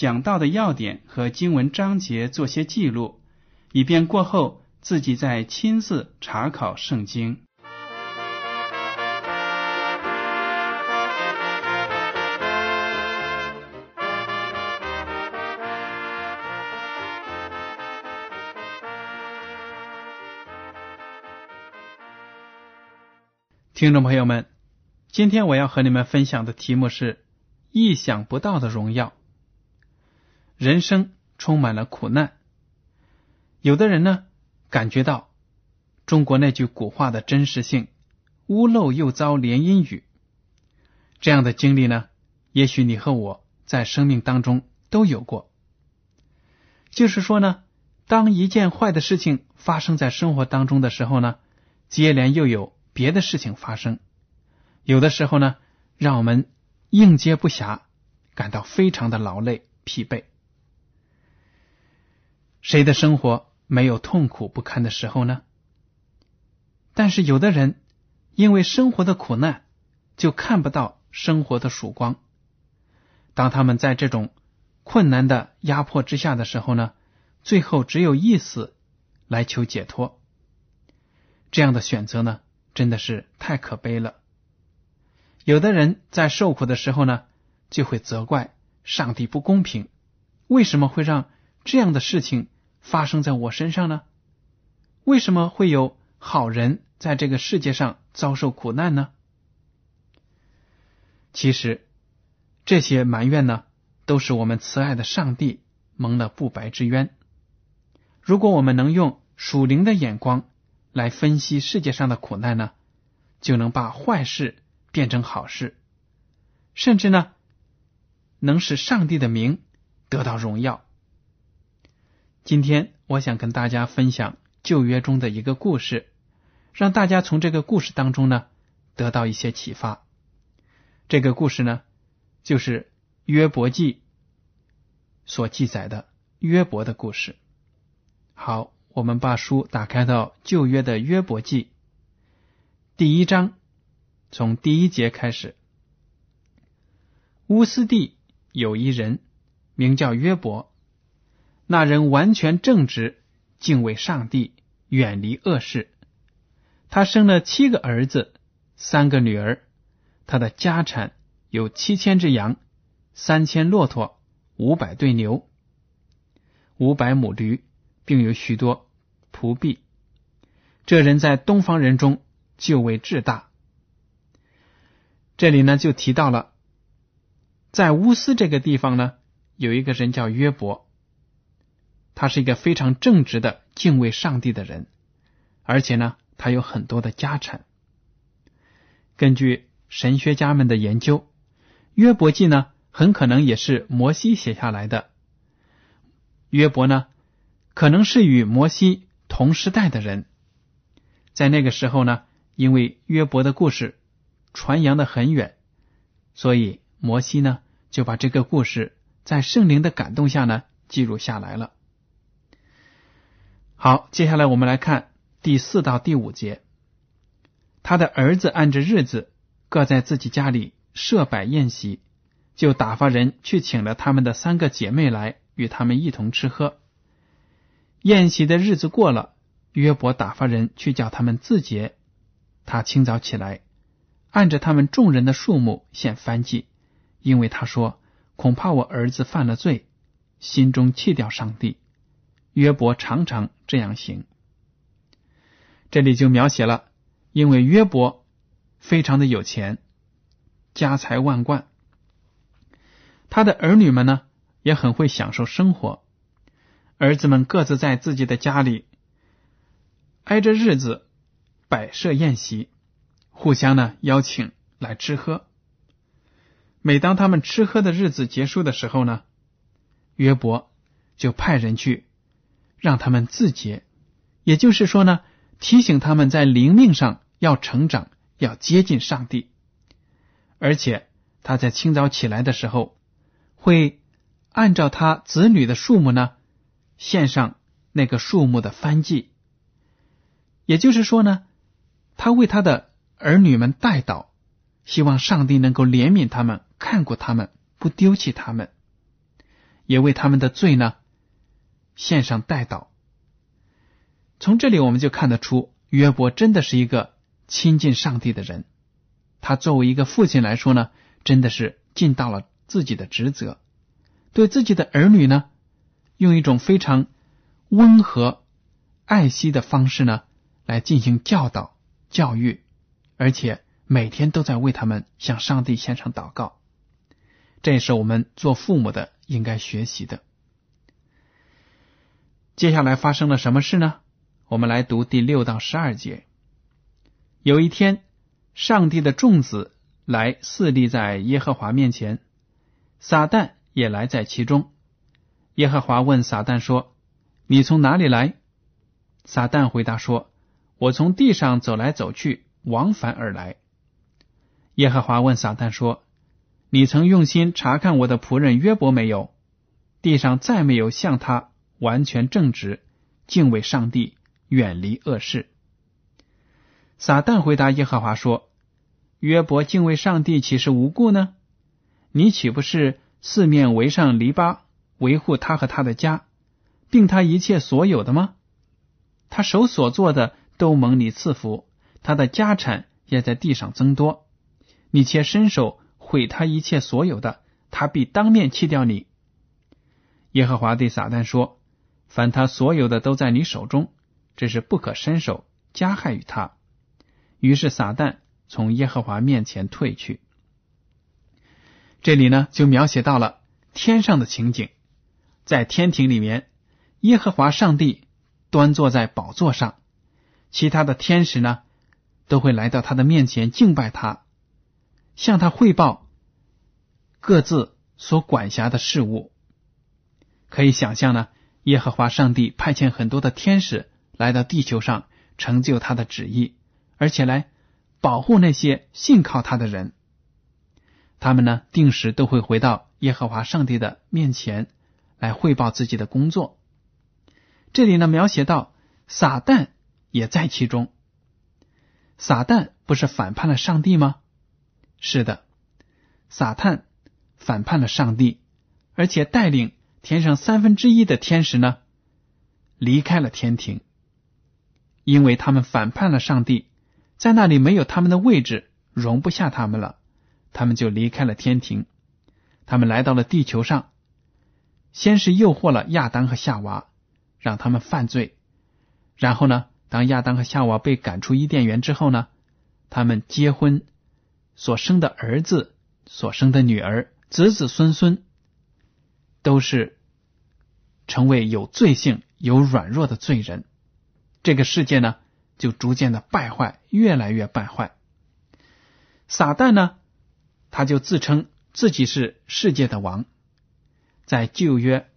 讲到的要点和经文章节做些记录，以便过后自己再亲自查考圣经。听众朋友们，今天我要和你们分享的题目是“意想不到的荣耀”。人生充满了苦难，有的人呢感觉到中国那句古话的真实性：“屋漏又遭连阴雨。”这样的经历呢，也许你和我在生命当中都有过。就是说呢，当一件坏的事情发生在生活当中的时候呢，接连又有。别的事情发生，有的时候呢，让我们应接不暇，感到非常的劳累疲惫。谁的生活没有痛苦不堪的时候呢？但是有的人因为生活的苦难，就看不到生活的曙光。当他们在这种困难的压迫之下的时候呢，最后只有一死来求解脱。这样的选择呢？真的是太可悲了。有的人在受苦的时候呢，就会责怪上帝不公平，为什么会让这样的事情发生在我身上呢？为什么会有好人在这个世界上遭受苦难呢？其实这些埋怨呢，都是我们慈爱的上帝蒙了不白之冤。如果我们能用属灵的眼光，来分析世界上的苦难呢，就能把坏事变成好事，甚至呢，能使上帝的名得到荣耀。今天我想跟大家分享旧约中的一个故事，让大家从这个故事当中呢得到一些启发。这个故事呢，就是约伯记所记载的约伯的故事。好。我们把书打开到旧约的约伯记第一章，从第一节开始。乌斯地有一人名叫约伯，那人完全正直，敬畏上帝，远离恶事。他生了七个儿子，三个女儿。他的家产有七千只羊，三千骆驼，五百对牛，五百母驴。并有许多仆婢。这人在东方人中就为至大。这里呢，就提到了，在乌斯这个地方呢，有一个人叫约伯，他是一个非常正直的、敬畏上帝的人，而且呢，他有很多的家产。根据神学家们的研究，约伯记呢，很可能也是摩西写下来的。约伯呢？可能是与摩西同时代的人，在那个时候呢，因为约伯的故事传扬的很远，所以摩西呢就把这个故事在圣灵的感动下呢记录下来了。好，接下来我们来看第四到第五节。他的儿子按着日子各在自己家里设摆宴席，就打发人去请了他们的三个姐妹来与他们一同吃喝。宴席的日子过了，约伯打发人去叫他们自洁。他清早起来，按着他们众人的数目献燔祭，因为他说：“恐怕我儿子犯了罪，心中弃掉上帝。约伯常常这样行。这里就描写了，因为约伯非常的有钱，家财万贯，他的儿女们呢也很会享受生活，儿子们各自在自己的家里挨着日子摆设宴席，互相呢邀请来吃喝。每当他们吃喝的日子结束的时候呢，约伯就派人去让他们自洁，也就是说呢，提醒他们在灵命上要成长，要接近上帝。而且他在清早起来的时候，会按照他子女的数目呢，献上那个数目的番祭。也就是说呢，他为他的儿女们代祷，希望上帝能够怜悯他们。看过他们，不丢弃他们，也为他们的罪呢献上代祷。从这里我们就看得出，约伯真的是一个亲近上帝的人。他作为一个父亲来说呢，真的是尽到了自己的职责，对自己的儿女呢，用一种非常温和、爱惜的方式呢，来进行教导、教育，而且每天都在为他们向上帝献上祷告。这也是我们做父母的应该学习的。接下来发生了什么事呢？我们来读第六到十二节。有一天，上帝的众子来侍立在耶和华面前，撒旦也来在其中。耶和华问撒旦说：“你从哪里来？”撒旦回答说：“我从地上走来走去，往返而来。”耶和华问撒旦说。你曾用心查看我的仆人约伯没有？地上再没有像他完全正直、敬畏上帝、远离恶事。撒旦回答耶和华说：“约伯敬畏上帝，岂是无故呢？你岂不是四面围上篱笆，维护他和他的家，并他一切所有的吗？他手所做的都蒙你赐福，他的家产也在地上增多。你且伸手。”毁他一切所有的，他必当面弃掉你。耶和华对撒旦说：“凡他所有的都在你手中，这是不可伸手加害于他。”于是撒旦从耶和华面前退去。这里呢，就描写到了天上的情景，在天庭里面，耶和华上帝端坐在宝座上，其他的天使呢，都会来到他的面前敬拜他。向他汇报各自所管辖的事物。可以想象呢，耶和华上帝派遣很多的天使来到地球上，成就他的旨意，而且来保护那些信靠他的人。他们呢，定时都会回到耶和华上帝的面前来汇报自己的工作。这里呢，描写到撒旦也在其中。撒旦不是反叛了上帝吗？是的，撒旦反叛了上帝，而且带领天上三分之一的天使呢离开了天庭，因为他们反叛了上帝，在那里没有他们的位置，容不下他们了，他们就离开了天庭，他们来到了地球上，先是诱惑了亚当和夏娃，让他们犯罪，然后呢，当亚当和夏娃被赶出伊甸园之后呢，他们结婚。所生的儿子、所生的女儿、子子孙孙，都是成为有罪性、有软弱的罪人。这个世界呢，就逐渐的败坏，越来越败坏。撒旦呢，他就自称自己是世界的王。在旧约，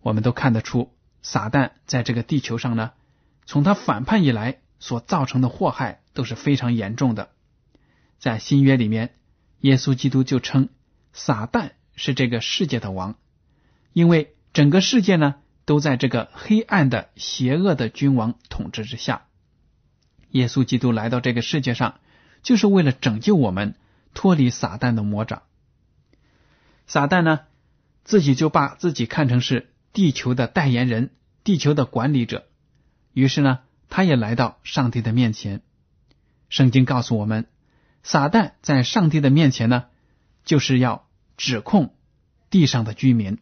我们都看得出，撒旦在这个地球上呢，从他反叛以来所造成的祸害都是非常严重的。在新约里面，耶稣基督就称撒旦是这个世界的王，因为整个世界呢都在这个黑暗的邪恶的君王统治之下。耶稣基督来到这个世界上，就是为了拯救我们脱离撒旦的魔掌。撒旦呢，自己就把自己看成是地球的代言人、地球的管理者，于是呢，他也来到上帝的面前。圣经告诉我们。撒旦在上帝的面前呢，就是要指控地上的居民，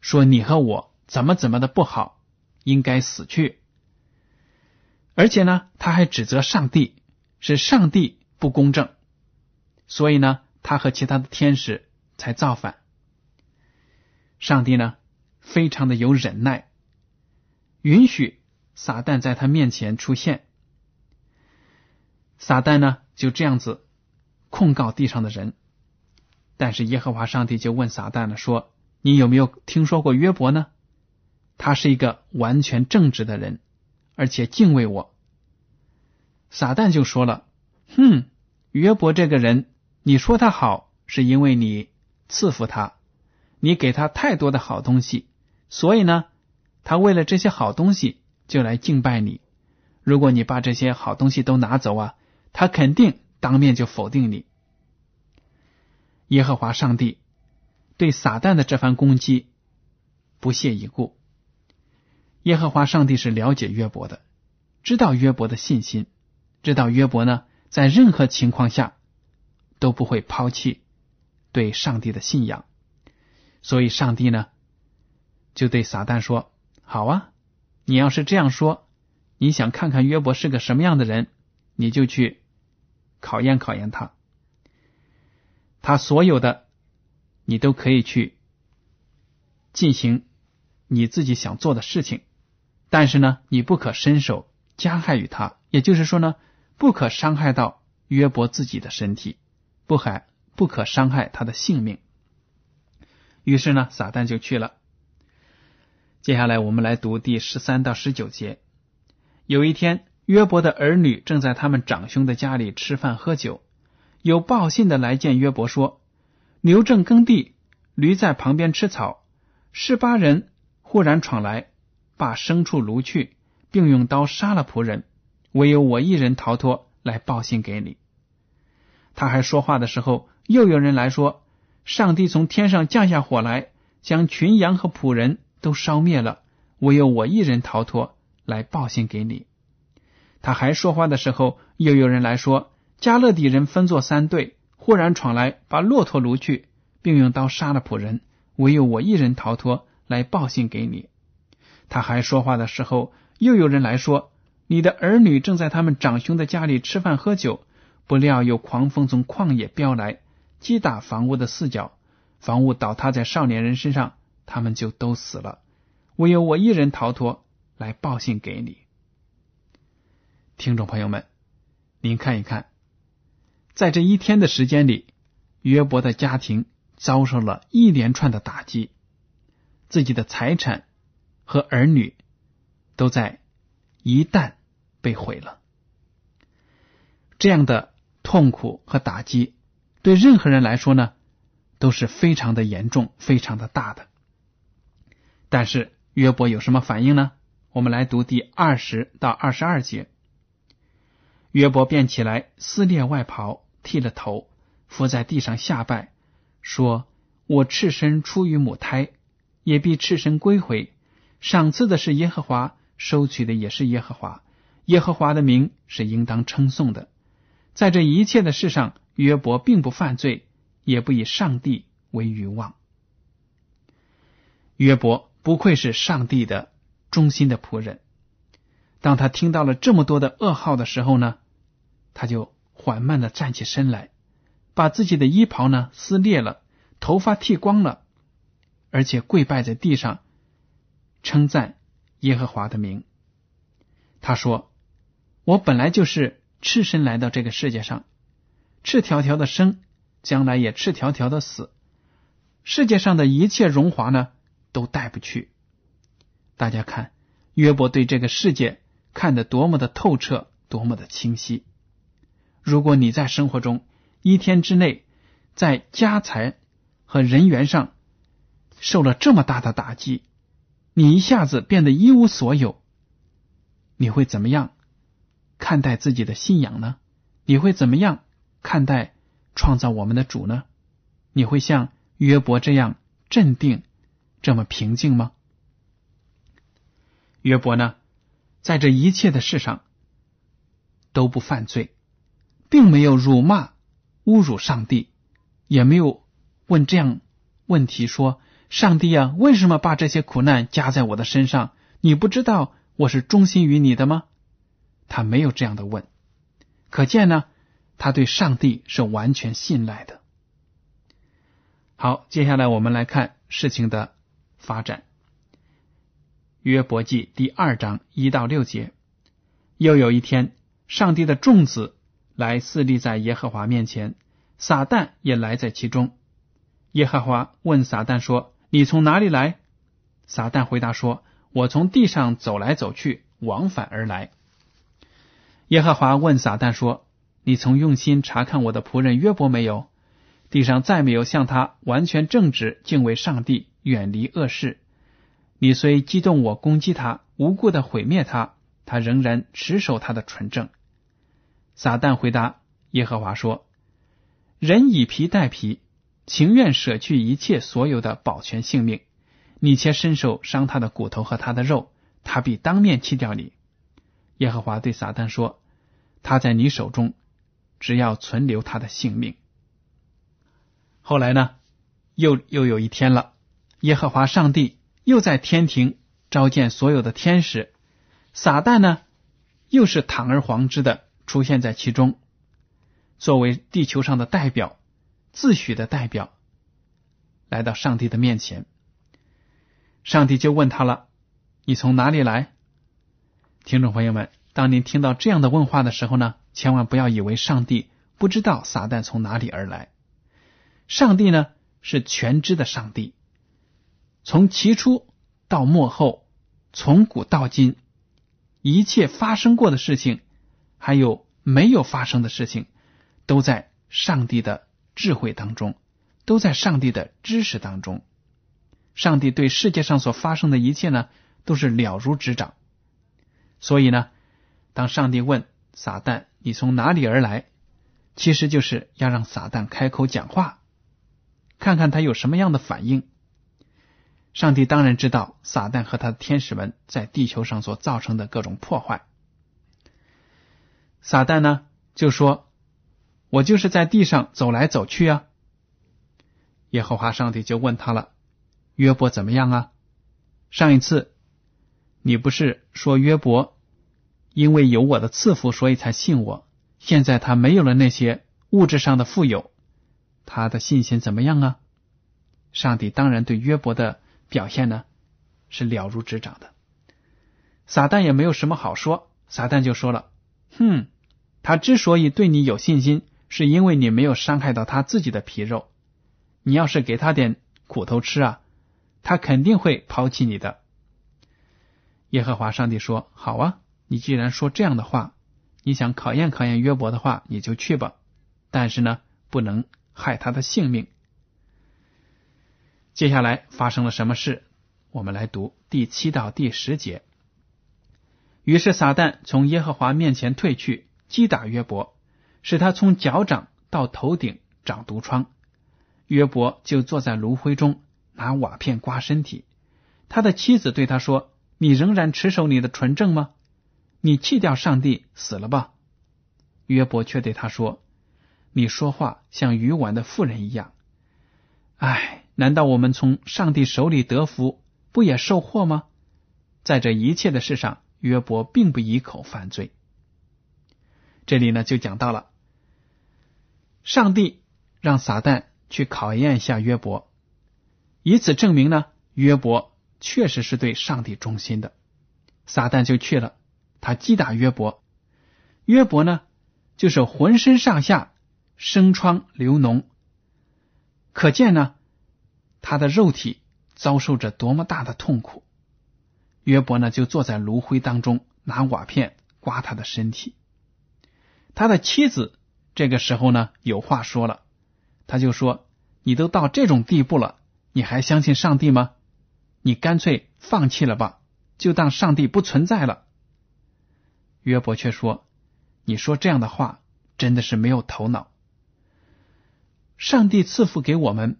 说你和我怎么怎么的不好，应该死去。而且呢，他还指责上帝是上帝不公正，所以呢，他和其他的天使才造反。上帝呢，非常的有忍耐，允许撒旦在他面前出现。撒旦呢，就这样子控告地上的人。但是耶和华上帝就问撒旦了，说：“你有没有听说过约伯呢？他是一个完全正直的人，而且敬畏我。”撒旦就说了：“哼，约伯这个人，你说他好，是因为你赐福他，你给他太多的好东西，所以呢，他为了这些好东西就来敬拜你。如果你把这些好东西都拿走啊，他肯定当面就否定你。”耶和华上帝对撒旦的这番攻击不屑一顾。耶和华上帝是了解约伯的，知道约伯的信心，知道约伯呢在任何情况下都不会抛弃对上帝的信仰，所以上帝呢就对撒旦说：“好啊，你要是这样说，你想看看约伯是个什么样的人，你就去考验考验他。”他所有的，你都可以去进行你自己想做的事情，但是呢，你不可伸手加害于他。也就是说呢，不可伤害到约伯自己的身体，不害不可伤害他的性命。于是呢，撒旦就去了。接下来我们来读第十三到十九节。有一天，约伯的儿女正在他们长兄的家里吃饭喝酒。有报信的来见约伯说：“牛正耕地，驴在旁边吃草。十八人忽然闯来，把牲畜掳去，并用刀杀了仆人。唯有我一人逃脱，来报信给你。”他还说话的时候，又有人来说：“上帝从天上降下火来，将群羊和仆人都烧灭了。唯有我一人逃脱，来报信给你。”他还说话的时候，又有人来说。加勒底人分作三队，忽然闯来，把骆驼掳去，并用刀杀了仆人。唯有我一人逃脱，来报信给你。他还说话的时候，又有人来说：“你的儿女正在他们长兄的家里吃饭喝酒，不料有狂风从旷野飙来，击打房屋的四角，房屋倒塌在少年人身上，他们就都死了。唯有我一人逃脱，来报信给你。”听众朋友们，您看一看。在这一天的时间里，约伯的家庭遭受了一连串的打击，自己的财产和儿女都在一旦被毁了。这样的痛苦和打击，对任何人来说呢，都是非常的严重、非常的大的。但是约伯有什么反应呢？我们来读第二十到二十二节。约伯便起来撕裂外袍。剃了头，伏在地上下拜，说：“我赤身出于母胎，也必赤身归回。赏赐的是耶和华，收取的也是耶和华。耶和华的名是应当称颂的。在这一切的事上，约伯并不犯罪，也不以上帝为欲望。约伯不愧是上帝的忠心的仆人。当他听到了这么多的噩耗的时候呢，他就。”缓慢的站起身来，把自己的衣袍呢撕裂了，头发剃光了，而且跪拜在地上，称赞耶和华的名。他说：“我本来就是赤身来到这个世界上，赤条条的生，将来也赤条条的死。世界上的一切荣华呢，都带不去。大家看，约伯对这个世界看得多么的透彻，多么的清晰。”如果你在生活中一天之内在家财和人员上受了这么大的打击，你一下子变得一无所有，你会怎么样看待自己的信仰呢？你会怎么样看待创造我们的主呢？你会像约伯这样镇定、这么平静吗？约伯呢，在这一切的事上都不犯罪。并没有辱骂、侮辱上帝，也没有问这样问题：说上帝啊，为什么把这些苦难加在我的身上？你不知道我是忠心于你的吗？他没有这样的问，可见呢，他对上帝是完全信赖的。好，接下来我们来看事情的发展。约伯记第二章一到六节，又有一天，上帝的众子来侍立在耶和华面前，撒旦也来在其中。耶和华问撒旦说：“你从哪里来？”撒旦回答说：“我从地上走来走去，往返而来。”耶和华问撒旦说：“你曾用心查看我的仆人约伯没有？地上再没有像他完全正直、敬畏上帝、远离恶事。你虽激动我攻击他，无故的毁灭他，他仍然持守他的纯正。”撒旦回答耶和华说：“人以皮代皮，情愿舍去一切所有的保全性命。你且伸手伤他的骨头和他的肉，他必当面弃掉你。”耶和华对撒旦说。他在你手中，只要存留他的性命。后来呢，又又有一天了，耶和华上帝又在天庭召见所有的天使，撒旦呢，又是堂而皇之的出现在其中，作为地球上的代表，自诩的代表，来到上帝的面前。上帝就问他了：“你从哪里来？”听众朋友们。当您听到这样的问话的时候呢，千万不要以为上帝不知道撒旦从哪里而来。上帝呢是全知的上帝，从起初到末后，从古到今，一切发生过的事情，还有没有发生的事情，都在上帝的智慧当中，都在上帝的知识当中。上帝对世界上所发生的一切呢，都是了如指掌。所以呢。当上帝问撒旦：“你从哪里而来？”其实就是要让撒旦开口讲话，看看他有什么样的反应。上帝当然知道撒旦和他的天使们在地球上所造成的各种破坏。撒旦呢就说：“我就是在地上走来走去啊。”耶和华上帝就问他了：“约伯怎么样啊？上一次你不是说约伯？”因为有我的赐福，所以才信我。现在他没有了那些物质上的富有，他的信心怎么样啊？上帝当然对约伯的表现呢是了如指掌的。撒旦也没有什么好说，撒旦就说了：“哼，他之所以对你有信心，是因为你没有伤害到他自己的皮肉。你要是给他点苦头吃啊，他肯定会抛弃你的。”耶和华上帝说：“好啊。”你既然说这样的话，你想考验考验约伯的话，你就去吧。但是呢，不能害他的性命。接下来发生了什么事？我们来读第七到第十节。于是撒旦从耶和华面前退去，击打约伯，使他从脚掌到头顶长毒疮。约伯就坐在炉灰中，拿瓦片刮身体。他的妻子对他说：“你仍然持守你的纯正吗？”你弃掉上帝死了吧？约伯却对他说：“你说话像愚顽的妇人一样。唉，难道我们从上帝手里得福，不也受祸吗？”在这一切的事上，约伯并不一口犯罪。这里呢，就讲到了上帝让撒旦去考验一下约伯，以此证明呢，约伯确实是对上帝忠心的。撒旦就去了。他击打约伯，约伯呢，就是浑身上下生疮流脓，可见呢，他的肉体遭受着多么大的痛苦。约伯呢，就坐在炉灰当中，拿瓦片刮他的身体。他的妻子这个时候呢，有话说了，他就说：“你都到这种地步了，你还相信上帝吗？你干脆放弃了吧，就当上帝不存在了。”约伯却说：“你说这样的话，真的是没有头脑。上帝赐福给我们，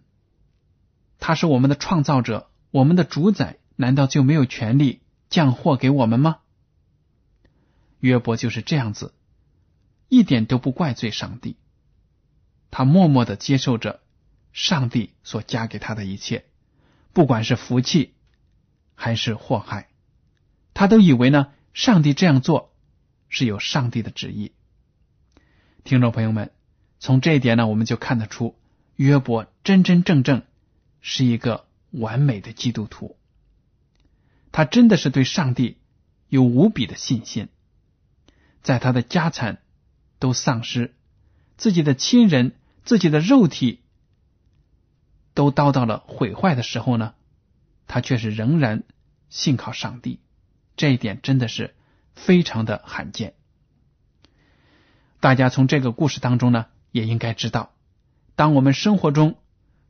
他是我们的创造者，我们的主宰，难道就没有权利降祸给我们吗？”约伯就是这样子，一点都不怪罪上帝，他默默的接受着上帝所加给他的一切，不管是福气还是祸害，他都以为呢，上帝这样做是有上帝的旨意。听众朋友们，从这一点呢，我们就看得出约伯真真正正是一个完美的基督徒。他真的是对上帝有无比的信心，在他的家产都丧失，自己的亲人、自己的肉体都遭到了毁坏的时候呢，他却是仍然信靠上帝。这一点真的是非常的罕见。大家从这个故事当中呢，也应该知道，当我们生活中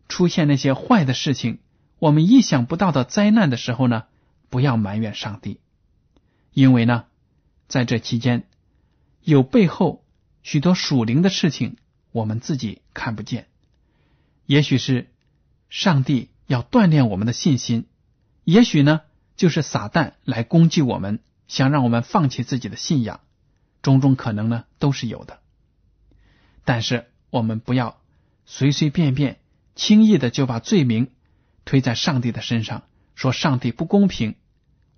出现那些坏的事情，我们意想不到的灾难的时候呢。不要埋怨上帝，因为呢，在这期间有背后许多属灵的事情，我们自己看不见。也许是上帝要锻炼我们的信心，也许呢，就是撒旦来攻击我们，想让我们放弃自己的信仰。种种可能呢，都是有的。但是我们不要随随便便、轻易的就把罪名推在上帝的身上，说上帝不公平。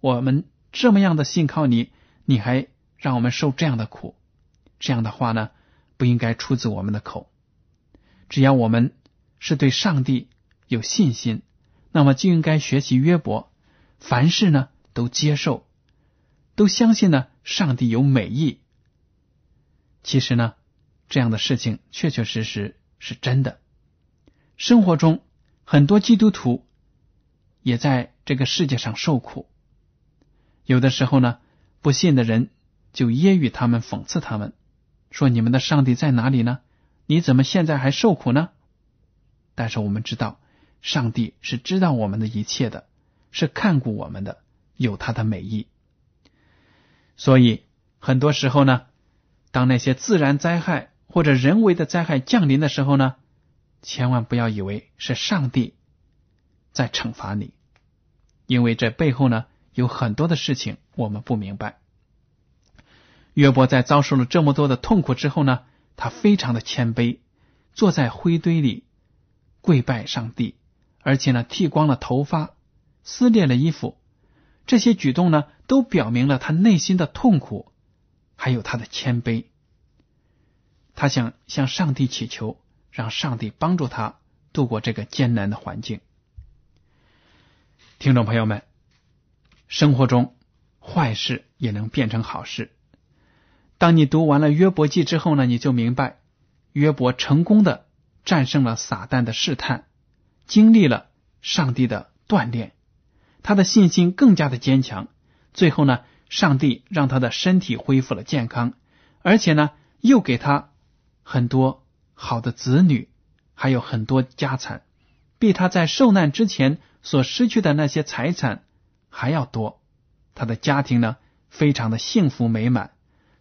我们这么样的信靠你，你还让我们受这样的苦，这样的话呢，不应该出自我们的口。只要我们是对上帝有信心，那么就应该学习约伯，凡事呢都接受，都相信呢上帝有美意。其实呢，这样的事情确确实实是真的。生活中很多基督徒也在这个世界上受苦。有的时候呢，不信的人就揶揄他们、讽刺他们，说：“你们的上帝在哪里呢？你怎么现在还受苦呢？”但是我们知道，上帝是知道我们的一切的，是看顾我们的，有他的美意。所以很多时候呢，当那些自然灾害或者人为的灾害降临的时候呢，千万不要以为是上帝在惩罚你，因为这背后呢。有很多的事情我们不明白。约伯在遭受了这么多的痛苦之后呢，他非常的谦卑，坐在灰堆里跪拜上帝，而且呢剃光了头发，撕裂了衣服。这些举动呢，都表明了他内心的痛苦，还有他的谦卑。他想向上帝祈求，让上帝帮助他度过这个艰难的环境。听众朋友们。生活中，坏事也能变成好事。当你读完了约伯记之后呢，你就明白，约伯成功的战胜了撒旦的试探，经历了上帝的锻炼，他的信心更加的坚强。最后呢，上帝让他的身体恢复了健康，而且呢，又给他很多好的子女，还有很多家产，比他在受难之前所失去的那些财产。还要多，他的家庭呢非常的幸福美满，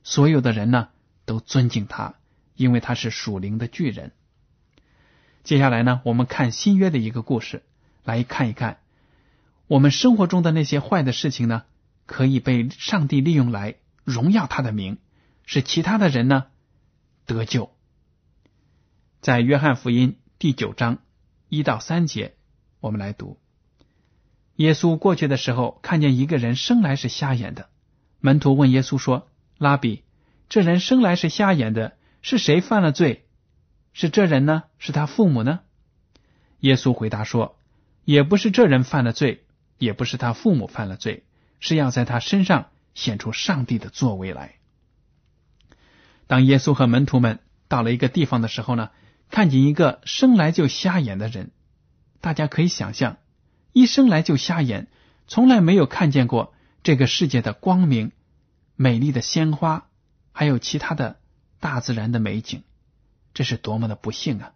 所有的人呢都尊敬他，因为他是属灵的巨人。接下来呢，我们看新约的一个故事，来看一看我们生活中的那些坏的事情呢，可以被上帝利用来荣耀他的名，使其他的人呢得救。在约翰福音第九章一到三节，我们来读。耶稣过去的时候，看见一个人生来是瞎眼的。门徒问耶稣说：“拉比，这人生来是瞎眼的，是谁犯了罪？是这人呢？是他父母呢？”耶稣回答说：“也不是这人犯了罪，也不是他父母犯了罪，是要在他身上显出上帝的作为来。”当耶稣和门徒们到了一个地方的时候呢，看见一个生来就瞎眼的人，大家可以想象。一生来就瞎眼，从来没有看见过这个世界的光明、美丽的鲜花，还有其他的大自然的美景，这是多么的不幸啊！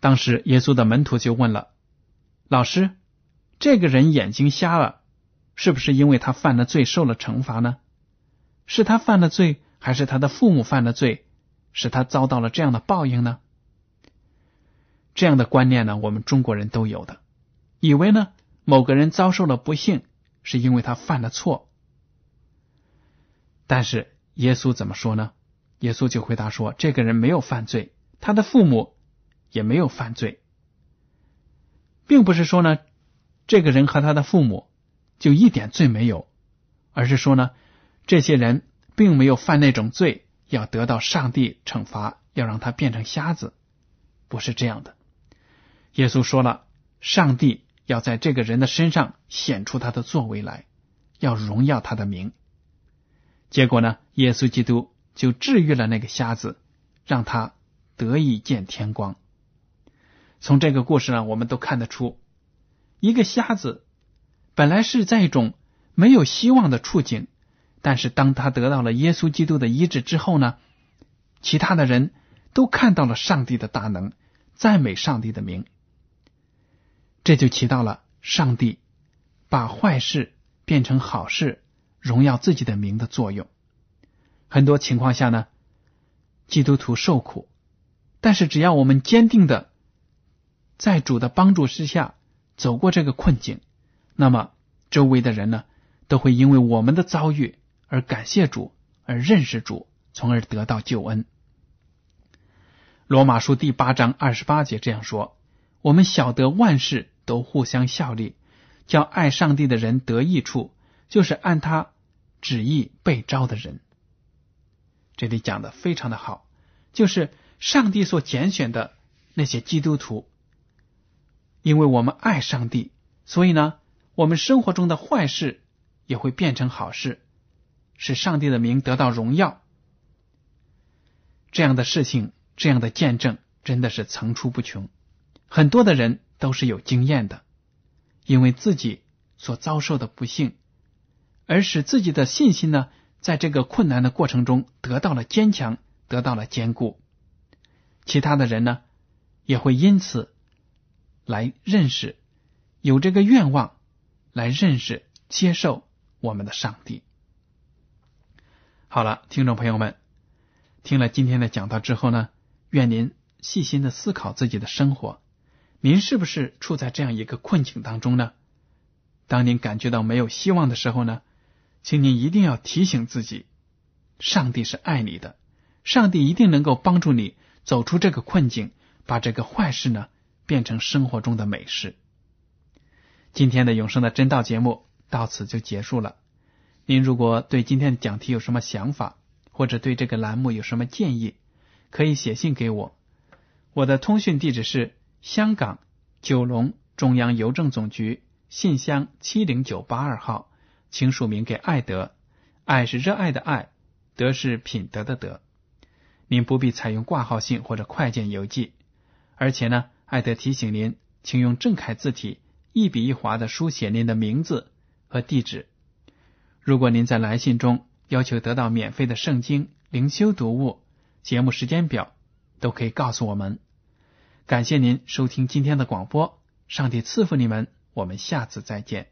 当时耶稣的门徒就问了老师：“这个人眼睛瞎了，是不是因为他犯了罪受了惩罚呢？是他犯了罪，还是他的父母犯了罪，使他遭到了这样的报应呢？”这样的观念呢，我们中国人都有的，以为呢某个人遭受了不幸，是因为他犯了错。但是耶稣怎么说呢？耶稣就回答说：“这个人没有犯罪，他的父母也没有犯罪。并不是说呢，这个人和他的父母就一点罪没有，而是说呢，这些人并没有犯那种罪，要得到上帝惩罚，要让他变成瞎子，不是这样的。耶稣说了，上帝要在这个人的身上显出他的作为来，要荣耀他的名。结果呢，耶稣基督就治愈了那个瞎子，让他得以见天光。从这个故事呢，我们都看得出，一个瞎子本来是在一种没有希望的处境，但是当他得到了耶稣基督的医治之后呢，其他的人都看到了上帝的大能，赞美上帝的名。这就起到了上帝把坏事变成好事、荣耀自己的名的作用。很多情况下呢，基督徒受苦，但是只要我们坚定的在主的帮助之下走过这个困境，那么周围的人呢都会因为我们的遭遇而感谢主，而认识主，从而得到救恩。罗马书第八章二十八节这样说：“我们晓得万事。”都互相效力，叫爱上帝的人得益处，就是按他旨意被招的人。这里讲的非常的好，就是上帝所拣选的那些基督徒，因为我们爱上帝，所以呢，我们生活中的坏事也会变成好事，使上帝的名得到荣耀。这样的事情，这样的见证，真的是层出不穷，很多的人。都是有经验的，因为自己所遭受的不幸，而使自己的信心呢，在这个困难的过程中得到了坚强，得到了坚固。其他的人呢，也会因此来认识，有这个愿望来认识、接受我们的上帝。好了，听众朋友们，听了今天的讲道之后呢，愿您细心的思考自己的生活。您是不是处在这样一个困境当中呢？当您感觉到没有希望的时候呢，请您一定要提醒自己，上帝是爱你的，上帝一定能够帮助你走出这个困境，把这个坏事呢变成生活中的美事。今天的永生的真道节目到此就结束了。您如果对今天的讲题有什么想法，或者对这个栏目有什么建议，可以写信给我。我的通讯地址是。香港九龙中央邮政总局信箱七零九八二号，请署名给爱德。爱是热爱的爱，德是品德的德。您不必采用挂号信或者快件邮寄。而且呢，爱德提醒您，请用正楷字体一笔一划的书写您的名字和地址。如果您在来信中要求得到免费的圣经灵修读物、节目时间表，都可以告诉我们。感谢您收听今天的广播，上帝赐福你们，我们下次再见。